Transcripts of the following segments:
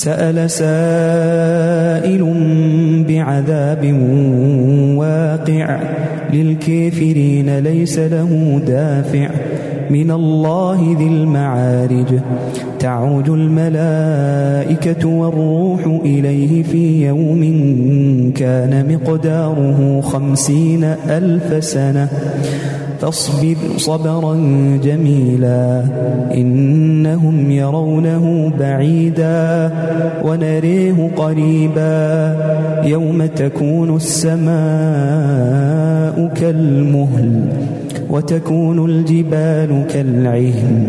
سأل سائل بعذاب واقع للكافرين ليس له دافع من الله ذي المعارج. تعوج الملائكة والروح إليه في يوم كان مقداره خمسين ألف سنة. فاصبر صبرا جميلا إنهم يرونه بعيدا ونريه قريبا يوم تكون السماء كالمهل وتكون الجبال كالعهن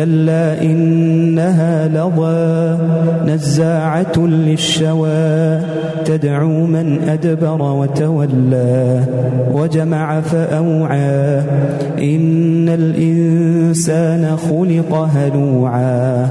كلا إنها لظى نزاعة للشوى تدعو من أدبر وتولى وجمع فأوعى إن الإنسان خلق هلوعا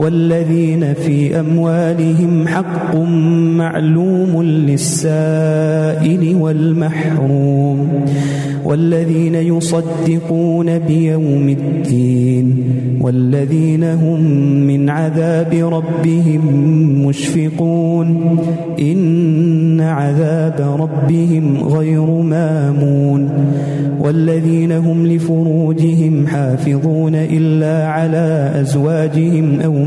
والذين في أموالهم حق معلوم للسائل والمحروم والذين يصدقون بيوم الدين والذين هم من عذاب ربهم مشفقون إن عذاب ربهم غير مامون والذين هم لفروجهم حافظون إلا على أزواجهم أو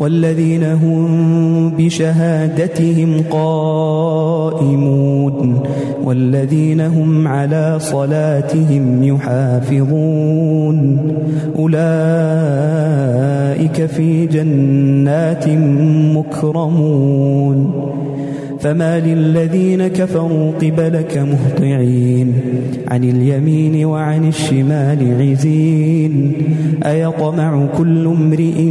والذين هم بشهادتهم قائمون والذين هم على صلاتهم يحافظون. أولئك في جنات مكرمون. فما للذين كفروا قبلك مهطعين. عن اليمين وعن الشمال عزين. أيطمع كل امرئ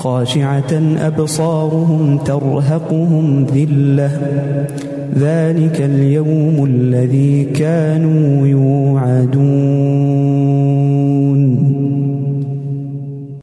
خاشعة أبصارهم ترهقهم ذلة. ذلك اليوم الذي كانوا يوعدون.